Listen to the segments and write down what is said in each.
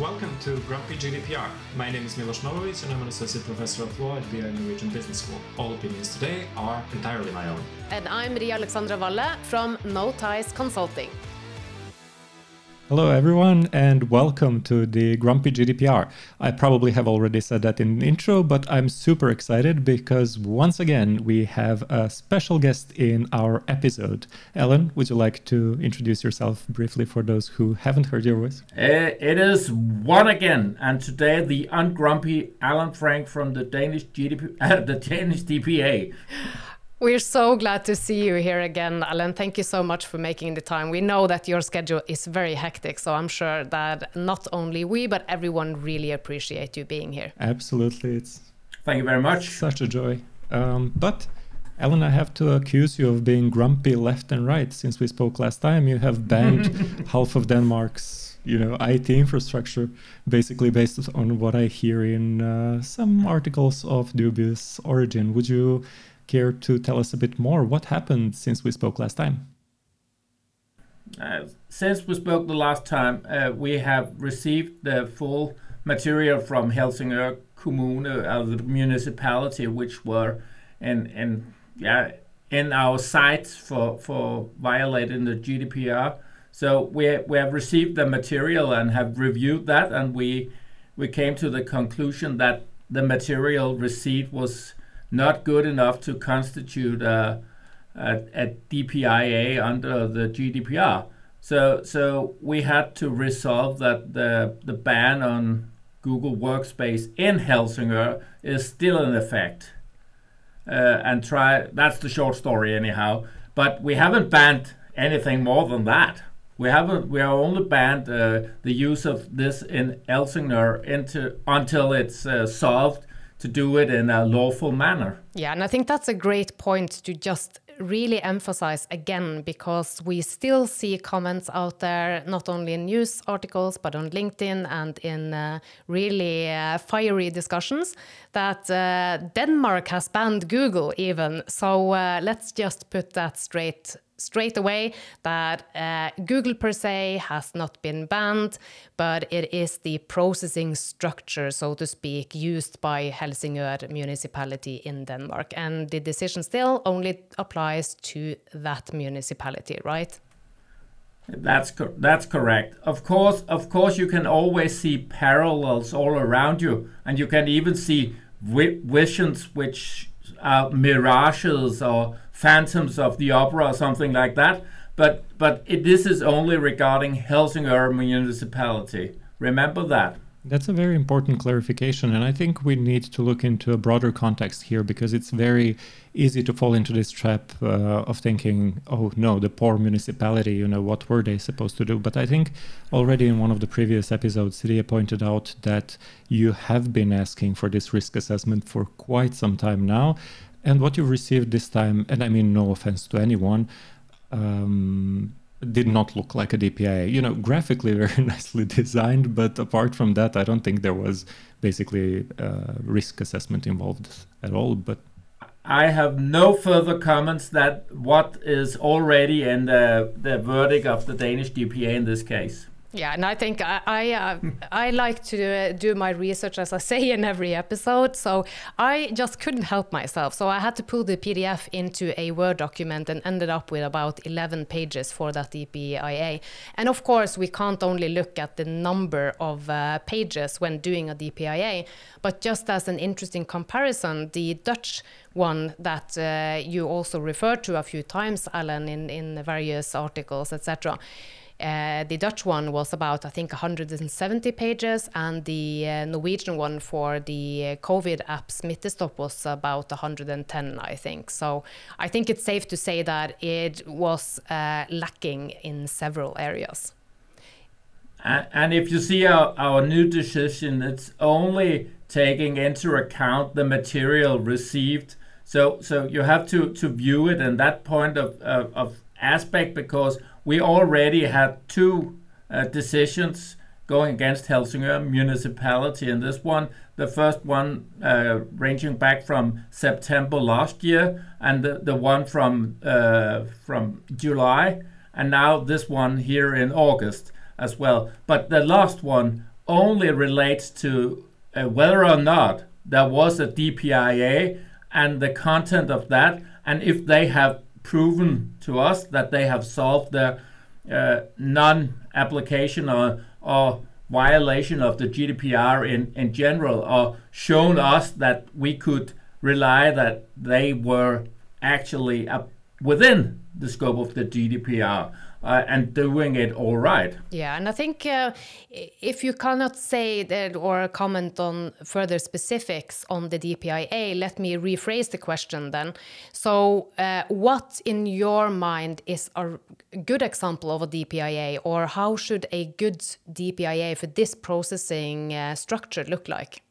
Welcome to Grumpy GDPR. My name is Milos Novovic and I'm an associate professor of law at BI Norwegian Business School. All opinions today are entirely my own. And I'm Ria Alexandra Valle from No Ties Consulting. Hello, everyone, and welcome to the Grumpy GDPR. I probably have already said that in the intro, but I'm super excited because once again we have a special guest in our episode. Ellen, would you like to introduce yourself briefly for those who haven't heard your voice? Uh, it is one again, and today the ungrumpy Allan Frank from the Danish GDP, uh, the Danish DPA. We're so glad to see you here again, Allan. Thank you so much for making the time. We know that your schedule is very hectic, so I'm sure that not only we, but everyone really appreciate you being here. Absolutely. It's Thank you very much. such a joy. Um, but, Allan, I have to accuse you of being grumpy left and right. Since we spoke last time, you have banned half of Denmark's you know IT infrastructure, basically based on what I hear in uh, some articles of dubious origin. Would you care to tell us a bit more? What happened since we spoke last time? Uh, since we spoke the last time, uh, we have received the full material from Helsingør Kommune, uh, the municipality, which were in in yeah in our sights for for violating the GDPR. So we we have received the material and have reviewed that, and we we came to the conclusion that the material received was not good enough to constitute a, a, a DPIA under the GDPR. So, so we had to resolve that the, the ban on Google Workspace in Helsingør is still in effect. Uh, and try that's the short story anyhow. But we haven't banned anything more than that. We haven't. We are only banned uh, the use of this in Helsingør into until it's uh, solved to do it in a lawful manner. Yeah, and I think that's a great point to just really emphasize again because we still see comments out there, not only in news articles, but on LinkedIn and in uh, really uh, fiery discussions, that uh, Denmark has banned Google even. So uh, let's just put that straight straight away that uh, Google per se has not been banned, but it is the processing structure, so to speak, used by Helsingør municipality in Denmark. And the decision still only applies to that municipality, right? That's co- that's correct. Of course, of course, you can always see parallels all around you, and you can even see vi- visions which are mirages or Phantoms of the Opera or something like that. But but it, this is only regarding Helsingør municipality. Remember that. That's a very important clarification, and I think we need to look into a broader context here because it's very easy to fall into this trap uh, of thinking, "Oh no, the poor municipality. You know, what were they supposed to do?" But I think already in one of the previous episodes, Sidia pointed out that you have been asking for this risk assessment for quite some time now, and what you've received this time, and I mean no offense to anyone, um, did not look like a DPIA. You know, graphically very nicely designed, but apart from that, I don't think there was basically uh, risk assessment involved at all. But I have no further comments that what is already in the, the verdict of the Danish DPA in this case. Yeah, and I think I I, uh, I like to uh, do my research as I say in every episode. So I just couldn't help myself. So I had to pull the PDF into a Word document and ended up with about 11 pages for that DPIA. And of course, we can't only look at the number of uh, pages when doing a DPIA, but just as an interesting comparison, the Dutch one that uh, you also referred to a few times, Allan, in in various articles, etc. Uh, the Dutch one was about, I think, 170 pages, and the uh, Norwegian one for the COVID app Smittestopp was about 110, I think. So I think it's safe to say that it was uh, lacking in several areas. And, and if you see our, our new decision, it's only taking into account the material received. So so you have to, to view it in that point of, of, of aspect because we already had two uh, decisions going against Helsingør municipality in this one. The first one uh, ranging back from September last year, and the, the one from uh, from July, and now this one here in August as well. But the last one only relates to uh, whether or not there was a DPIA and the content of that, and if they have proven to us that they have solved the uh, non-application or, or violation of the GDPR in, in general, or shown us that we could rely that they were actually within the scope of the GDPR uh, and doing it all right. Yeah, and I think uh, if you cannot say that or comment on further specifics on the DPIA, let me rephrase the question then. So, uh, what in your mind is a good example of a DPIA, or how should a good DPIA for this processing uh, structure look like?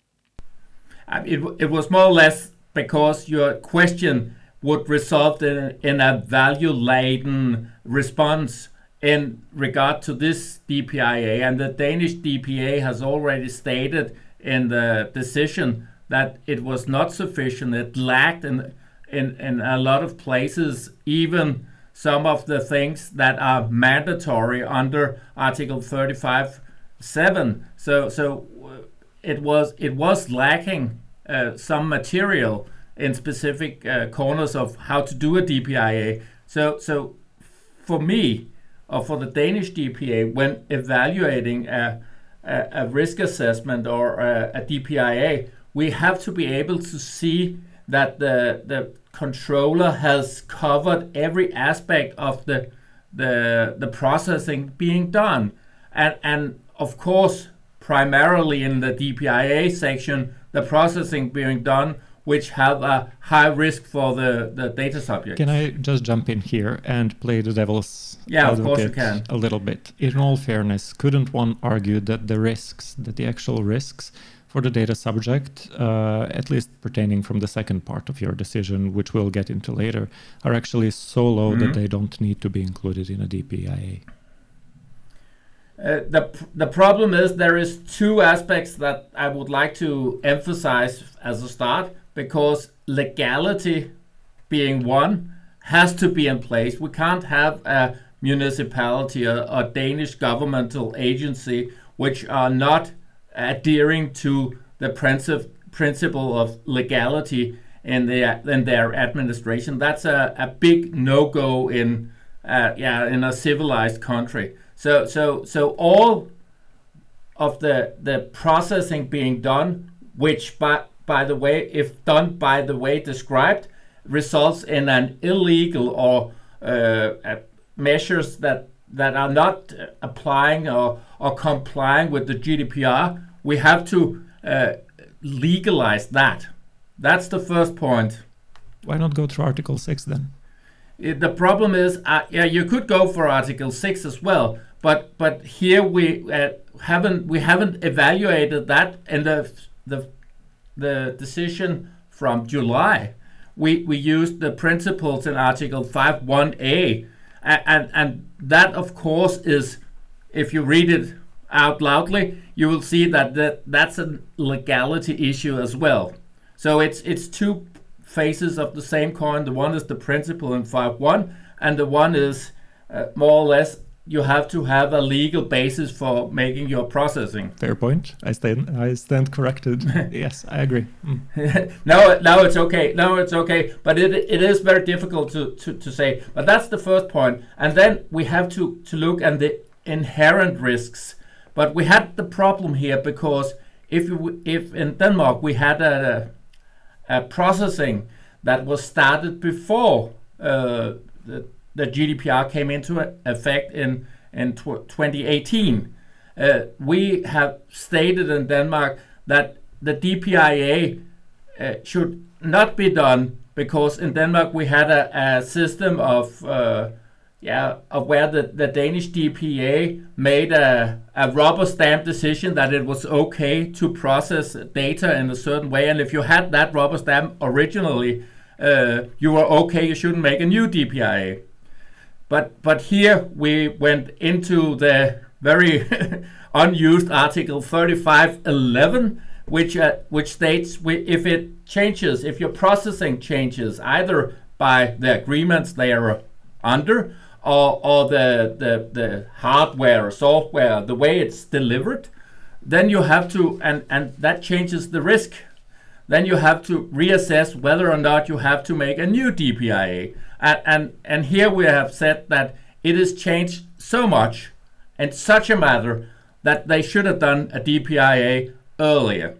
Uh, it, it was more or less because your question would result in, in a value laden response in regard to this DPIA. And the Danish DPA has already stated in the decision that it was not sufficient. It lacked in, in, in a lot of places, even some of the things that are mandatory under Article 35 7. So, so uh, it was it was lacking uh, some material in specific uh, corners of how to do a DPIA. So, so for me, or for the Danish DPA, when evaluating a, a, a risk assessment or a, a, DPIA, we have to be able to see that the, the controller has covered every aspect of the, the, the processing being done. And, and of course, primarily in the DPIA section, the processing being done which have a high risk for the, the data subject. Can I just jump in here and play the devil's yeah, of course you can. a little bit? In all fairness, couldn't one argue that the risks, that the actual risks for the data subject, uh, at least pertaining from the second part of your decision, which we'll get into later, are actually so low mm-hmm. that they don't need to be included in a DPIA? Uh, the the problem is there is two aspects that I would like to emphasize as a start because legality being one has to be in place. We can't have a municipality or a Danish governmental agency which are not adhering to the princip- principle of legality in their in their administration. That's a, a big no go in uh, yeah in a civilized country. So so so all of the the processing being done, which by by the way, if done by the way described, results in an illegal or uh, measures that that are not applying or, or complying with the GDPR, we have to uh, legalize that. That's the first point. Why not go through Article 6 then? The problem is, uh, yeah, you could go for Article 6 as well, but but here we uh, haven't we haven't evaluated that, and the the the decision from July, we, we used the principles in Article 5.1a. And, and, that, of course, is, if you read it out loudly, you will see that, that that's a legality issue as well. So it's, it's two faces of the same coin. The one is the principle in 5.1, and the one is uh, more or less you have to have a legal basis for making your processing. Fair point. I stand I stand corrected. yes, I agree. Mm. no, no, it's okay. No, it's okay. But it, it is very difficult to, to, to say. But that's the first point. And then we have to, to look at the inherent risks. But we had the problem here because if you, if in Denmark we had a, a processing that was started before uh, the the GDPR came into effect in, in 2018. Uh, we have stated in Denmark that the DPIA uh, should not be done because in Denmark we had a, a system of uh, yeah of where the, the Danish DPA made a, a rubber stamp decision that it was okay to process data in a certain way. And if you had that rubber stamp originally uh, you were okay. You shouldn't make a new DPIA but but here we went into the very unused Article 3511, which uh, which states we, if it changes, if your processing changes, either by the agreements they are under or, or the, the, the hardware or software, the way it's delivered, then you have to, and, and that changes the risk. Then you have to reassess whether or not you have to make a new DPIA. And, and, and here we have said that it has changed so much and such a matter that they should have done a DPIA earlier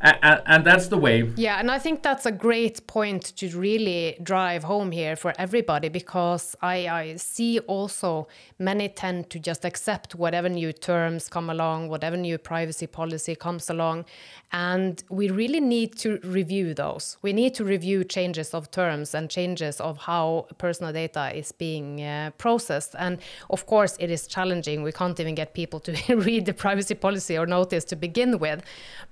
and, and, that's the way. Yeah, and I think that's a great point to really drive home here for everybody because I, I see also many tend to just accept whatever new terms come along, whatever new privacy policy comes along, and we really need to review those. We need to review changes of terms and changes of how personal data is being uh, processed. And of course, it is challenging. We can't even get people to read the privacy policy or notice to begin with.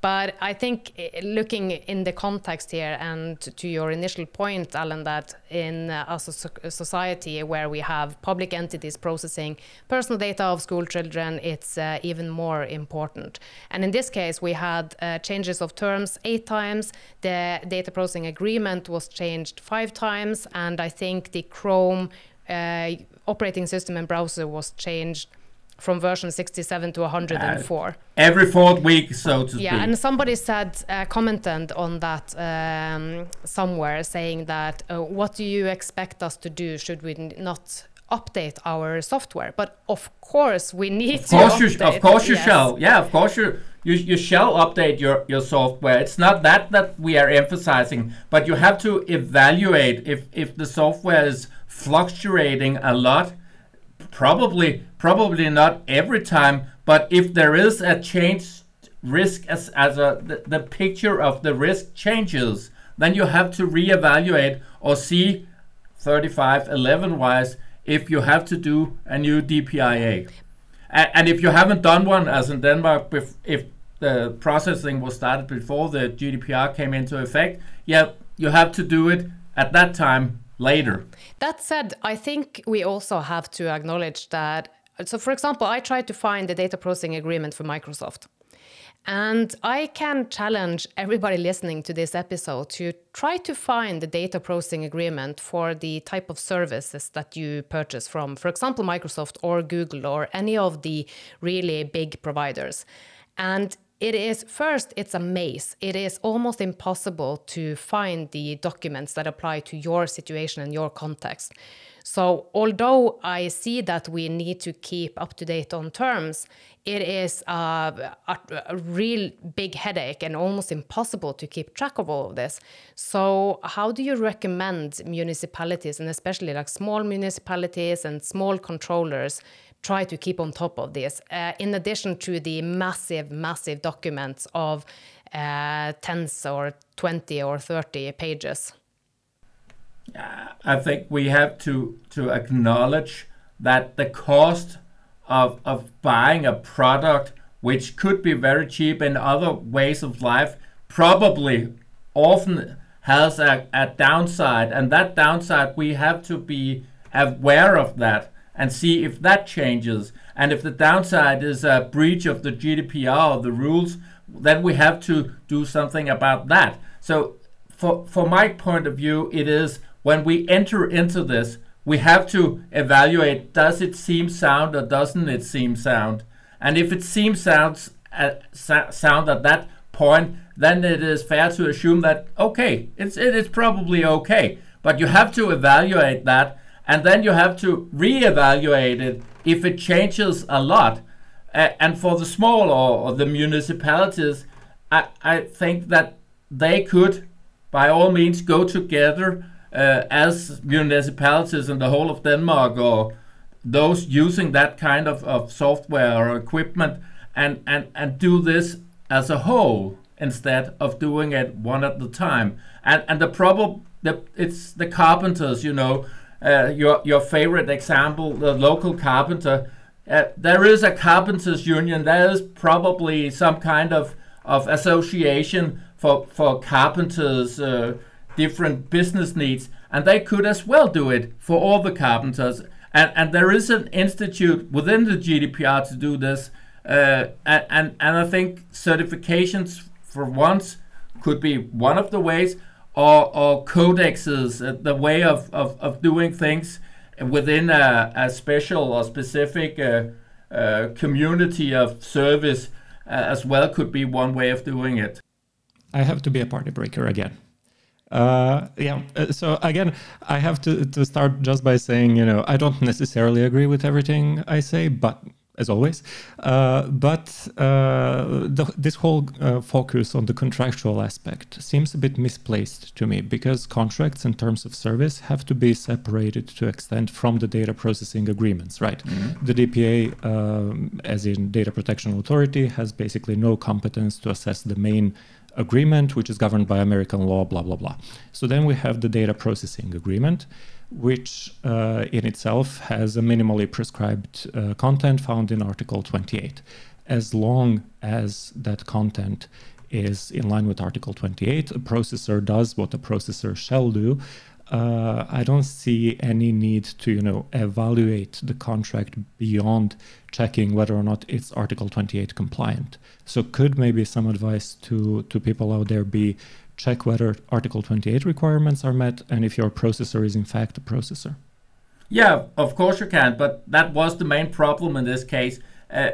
But I think think eh, looking in the context here and to your initial point, Allan, that in uh, a society where we have public entities processing personal data of school children, it's uh, even more important. And in this case, we had uh, changes of terms eight times. The data processing agreement was changed five times, and I think the Chrome uh, operating system and browser was changed from version 67 to 104. Uh, every fourth week, so to speak. Yeah, and somebody said, uh, commented on that um, somewhere, saying that, uh, what do you expect us to do? Should we not update our software? But of course, we need of course to. You, of course, you yes. shall. Yeah, of course you. You, you shall update your, your software. It's not that that we are emphasizing, but you have to evaluate if, if the software is fluctuating a lot Probably, probably not every time, but if there is a change risk as, as a the, the picture of the risk changes, then you have to reevaluate or see 3511 wise if you have to do a new DPIA. And, and if you haven't done one, as in Denmark, if the processing was started before the GDPR came into effect, yeah, you have to do it at that time later. That said, I think we also have to acknowledge that. So, for example, I tried to find the data processing agreement for Microsoft. And I can challenge everybody listening to this episode to try to find the data processing agreement for the type of services that you purchase from, for example, Microsoft or Google or any of the really big providers. And it is first it's a maze. It is almost impossible to find the documents that apply to your situation and your context. So although i see that we need to keep up to date on terms it is a, a, a, real big headache and almost impossible to keep track of all of this. So how do you recommend municipalities and especially like small municipalities and small controllers try to keep on top of this, uh, in addition to the massive, massive documents of uh, tens or 20 or 30 pages? I think we have to, to acknowledge that the cost of, of buying a product which could be very cheap in other ways of life probably often has a, a downside and that downside we have to be aware of that and see if that changes. And if the downside is a breach of the GDPR or the rules, then we have to do something about that. So, for, for my point of view, it is when we enter into this, we have to evaluate does it seem sound or doesn't it seem sound? And if it seems sounds uh, sound at that point, then it is fair to assume that okay, it's it is probably okay. But you have to evaluate that and then you have to re-evaluate it if it changes a lot. Uh, and for the small or, or the municipalities, I, I think that they could, by all means, go together uh, as municipalities in the whole of Denmark or those using that kind of, of software or equipment and, and, and do this as a whole instead of doing it one at a time. And, and the problem, the, it's the carpenters, you know, uh, your your favorite example, the local carpenter. Uh, there is a carpenters union. There is probably some kind of of association for for carpenters' uh, different business needs, and they could as well do it for all the carpenters. And and there is an institute within the GDPR to do this. Uh, and, and and I think certifications for once could be one of the ways or, or codexes, uh, the way of, of, of doing things within a, a special or specific uh, uh, community of service. as well could be one way of doing it. I have to be a party breaker again. Uh, yeah. So again, I have to, to start just by saying, you know, I don't necessarily agree with everything I say, but as always. Uh, but uh, the, this whole uh, focus on the contractual aspect seems a bit misplaced to me because contracts and terms of service have to be separated to extent from the data processing agreements, right? Mm-hmm. The DPA, um, as in Data Protection Authority, has basically no competence to assess the main agreement, which is governed by American law, blah, blah, blah. So then we have the data processing agreement which uh, in itself has a minimally prescribed uh, content found in Article 28. As long as that content is in line with Article 28, a processor does what a processor shall do. Uh, I don't see any need to, you know, evaluate the contract beyond checking whether or not it's Article 28 compliant. So, could maybe some advice to to people out there be check whether Article 28 requirements are met and if your processor is in fact a processor. Yeah, of course you can, but that was the main problem in this case. Uh,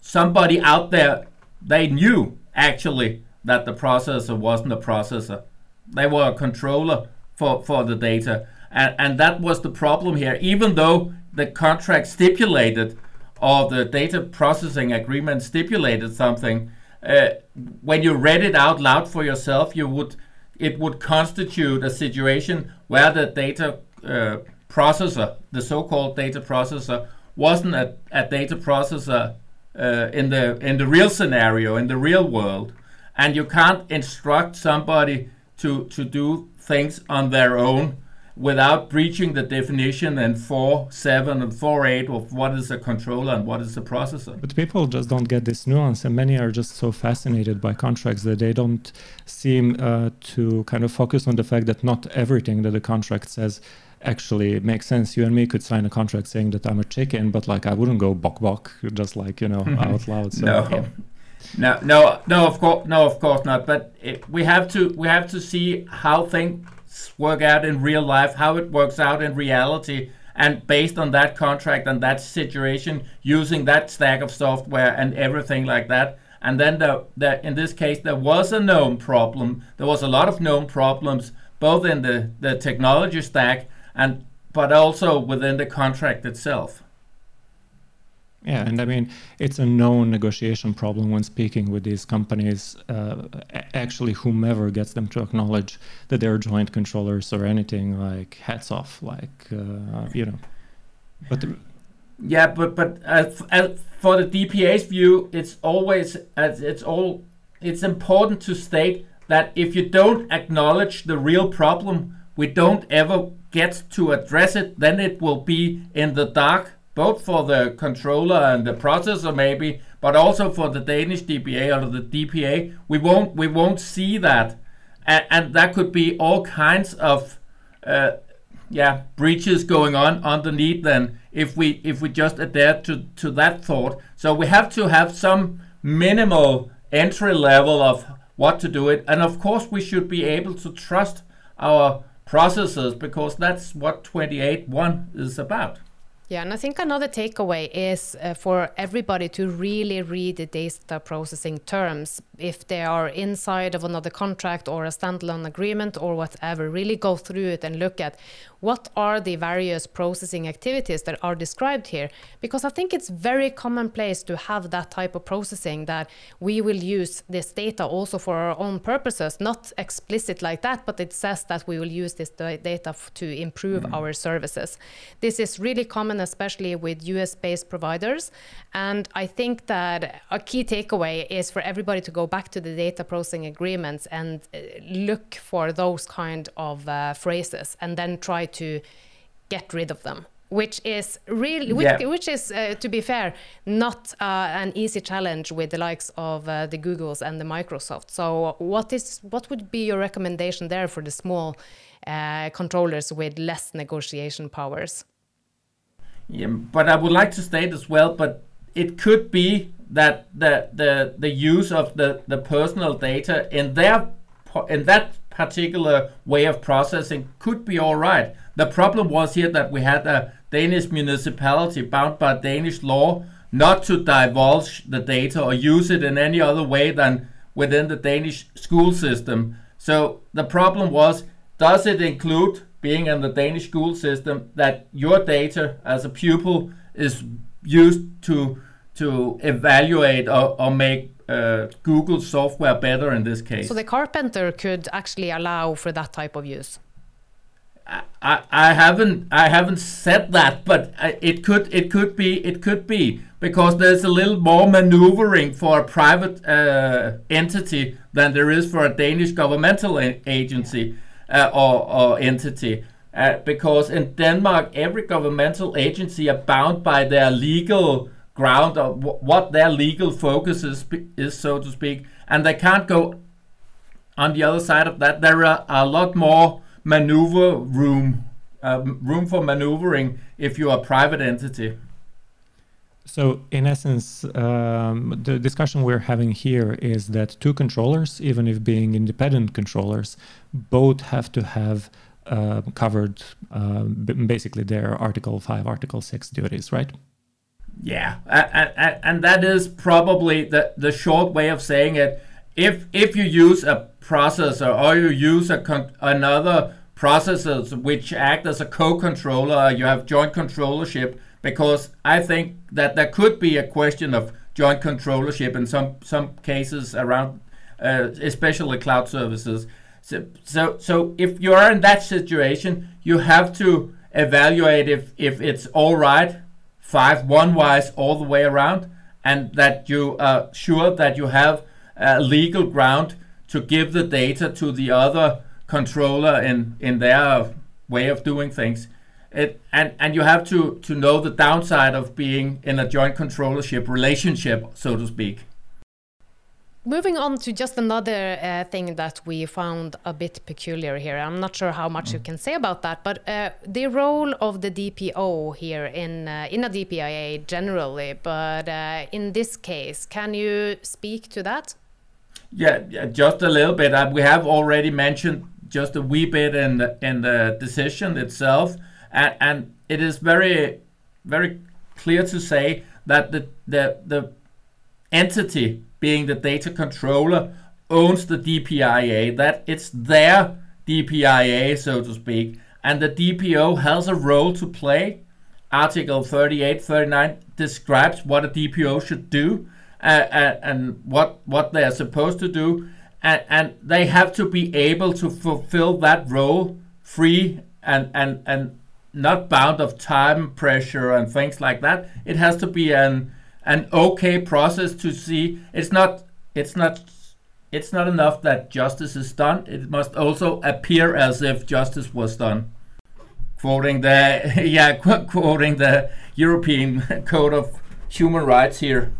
somebody out there, they knew actually that the processor wasn't a processor. They were a controller for, for the data. And, and that was the problem here. Even though the contract stipulated or the data processing agreement stipulated something, uh, when you read it out loud for yourself, you would it would constitute a situation where the data uh, processor, the so-called data processor, wasn't a, a data processor uh, in the in the real scenario, in the real world, and you can't instruct somebody to to do things on their own without breaching the definition in 4.7 and 4.8 of what is a controller and what is a processor. But people just don't get this nuance, and many are just so fascinated by contracts that they don't seem uh, to kind of focus on the fact that not everything that the contract says actually makes sense. You and me could sign a contract saying that I'm a chicken, but like I wouldn't go bok bok just like you know out loud. So, no. Yeah. No, no, no. Of course, no, of course not. But it, we have to, we have to see how things work out in real life, how it works out in reality, and based on that contract and that situation, using that stack of software and everything like that. And then the, the in this case there was a known problem. There was a lot of known problems both in the, the technology stack and but also within the contract itself. Yeah, and I mean, it's a known negotiation problem when speaking with these companies. Uh, actually, whomever gets them to acknowledge that they're joint controllers or anything, like hats off, like uh, you know. But the, yeah, but but as, as for the DPA's view, it's always as it's all it's important to state that if you don't acknowledge the real problem, we don't ever get to address it. Then it will be in the dark both for the controller and the processor maybe, but also for the Danish DPA or the DPA. We won't we won't see that, and, and that could be all kinds of uh, yeah breaches going on underneath. Then if we if we just adhere to to that thought, so we have to have some minimal entry level of what to do it, and of course we should be able to trust our processors because that's what 28.1 is about. Yeah, and I think another takeaway is uh, for everybody to really read the data processing terms if they are inside of another contract or a standalone agreement or whatever. Really go through it and look at what are the various processing activities that are described here because i think it's very commonplace to have that type of processing that we will use this data also for our own purposes not explicit like that but it says that we will use this data to improve mm. our services this is really common especially with us based providers. And i think that a key takeaway is for everybody to go back to the data processing agreements and uh, look for those kind of uh, phrases and then try to get rid of them which is really which, yeah. which is uh, to be fair not uh, an easy challenge with the likes of uh, the googles and the microsoft so what is what would be your recommendation there for the small uh, controllers with less negotiation powers yeah but i would like to state as well but it could be that the the the use of the the personal data in their in that particular way of processing could be all right. The problem was here that we had a Danish municipality bound by Danish law not to divulge the data or use it in any other way than within the Danish school system. So the problem was does it include being in the Danish school system that your data as a pupil is used to to evaluate or, or make uh, Google software better in this case. So the carpenter could actually allow for that type of use. I, I haven't I haven't said that, but it could it could be it could be because there's a little more maneuvering for a private uh, entity than there is for a Danish governmental agency uh, or, or entity. Uh, because in Denmark, every governmental agency are bound by their legal ground of what their legal focus is, is, so to speak, and they can't go on the other side of that. There are a lot more maneuver room, um, room for maneuvering if you're a private entity. So, in essence, um, the discussion we're having here is that two controllers, even if being independent controllers, both have to have uh, covered uh, basically their Article 5, Article 6 duties, right? Yeah, and, and that is probably the, the short way of saying it. If if you use a processor or you use a con- another processors which act as a co-controller, you have joint controllership, because I think that there could be a question of joint controllership in some some cases around, uh, especially cloud services. So, so so if you are in that situation, you have to evaluate if if it's all right, five one wise all the way around, and that you are sure that you have a legal ground to give the data to the other controller in in their way of doing things. It, and and you have to to know the downside of being in a joint controllership relationship, so to speak. Moving on to just another uh, thing that we found a bit peculiar here. I'm not sure how much you can say about that, but uh, the role of the DPO here in uh, in a DPIA generally, but uh, in this case, can you speak to that? Yeah, yeah just a little bit. Uh, we have already mentioned just a wee bit in the, in the decision itself, and, and it is very very clear to say that the the the entity being the data controller owns the DPIA. That it's their DPIA, so to speak, and the DPO has a role to play. Article 38, 39 describes what a DPO should do uh, uh, and what what they are supposed to do and, and they have to be able to fulfill that role free and, and, and not bound of time pressure and things like that. It has to be an an okay process to see. It's not it's not it's not enough that justice is done. It must also appear as if justice was done. Quoting the yeah quoting the European Code of Human Rights here.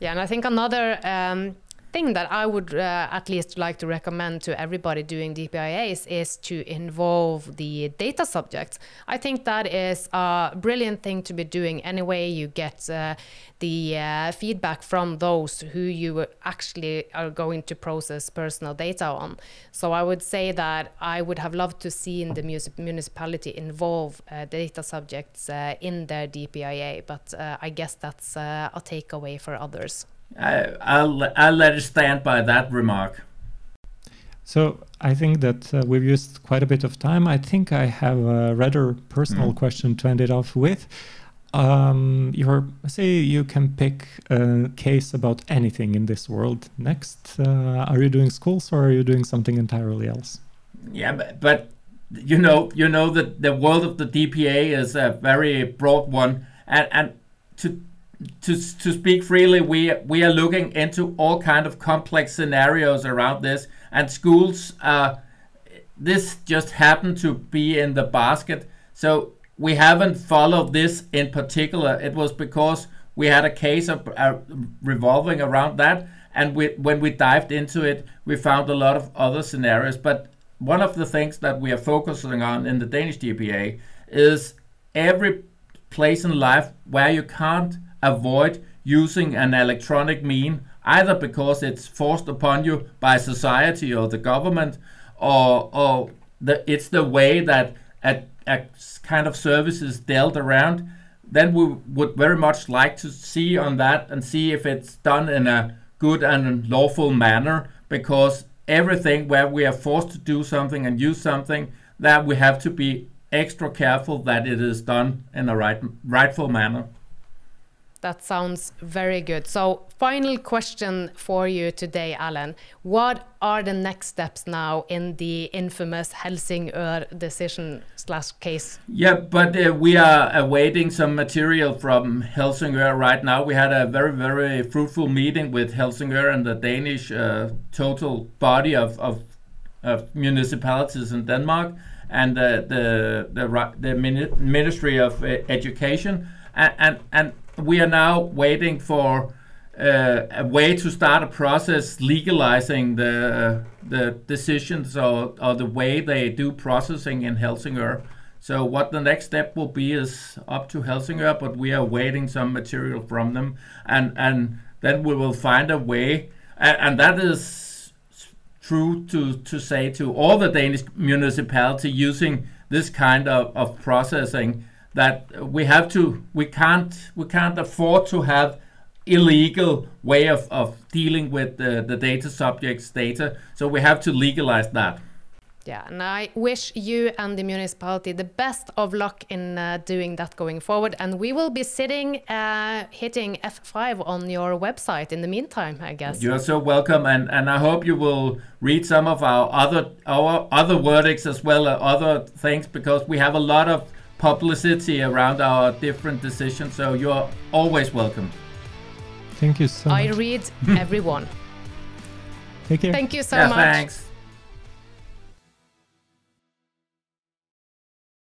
Yeah, and I think another um, thing that I would uh, at least like to recommend to everybody doing DPIAs is to involve the data subjects. I think that is a brilliant thing to be doing anyway. You get uh, the uh, feedback from those who you actually are going to process personal data on. So I would say that I would have loved to see in the municipality involve uh, data subjects uh, in their DPIA, but uh, I guess that's a takeaway for others. I, will I'll let it stand by that remark. So I think that uh, we've used quite a bit of time. I think I have a rather personal mm. question to end it off with. Um, your say you can pick a case about anything in this world. Next, uh, are you doing schools or are you doing something entirely else? Yeah, but, but you know, you know that the world of the DPA is a very broad one, and and to to to speak freely, we we are looking into all kind of complex scenarios around this, and schools. Uh, this just happened to be in the basket, so we haven't followed this in particular. It was because we had a case of uh, revolving around that, and we, when we dived into it, we found a lot of other scenarios. But one of the things that we are focusing on in the Danish DPA is every place in life where you can't avoid using an electronic mean, either because it's forced upon you by society or the government, or, or the, it's the way that a, a kind of service is dealt around. then we would very much like to see on that and see if it's done in a good and lawful manner because everything where we are forced to do something and use something that we have to be extra careful that it is done in a right rightful manner that sounds very good. So, final question for you today, Allan. What are the next steps now in the infamous Helsingør decision slash case? Yeah, but uh, we are awaiting some material from Helsingør right now. We had a very, very fruitful meeting with Helsingør and the Danish uh, total body of, of, of, municipalities in Denmark and uh, the, the, the Ministry of Education. and, and, and we are now waiting for uh, a way to start a process legalizing the uh, the decisions or, or the way they do processing in Helsingør. So what the next step will be is up to Helsingør, but we are waiting some material from them, and and then we will find a way, and, and that is true to to say to all the Danish municipality using this kind of, of processing that we have to we can't we can't afford to have illegal way of, of dealing with the, the data subjects data. So we have to legalize that. Yeah and i wish you and the municipality the best of luck in uh, doing that going forward. And we will be sitting uh, hitting f5 on your website in the meantime i guess. You're so welcome and and i hope you will read some of our other our other verdicts as well as other things because we have a lot of publicity around our different decisions. So you're always welcome. Thank you so I much. I read everyone. Take care. Thank you so yeah, much. Thanks.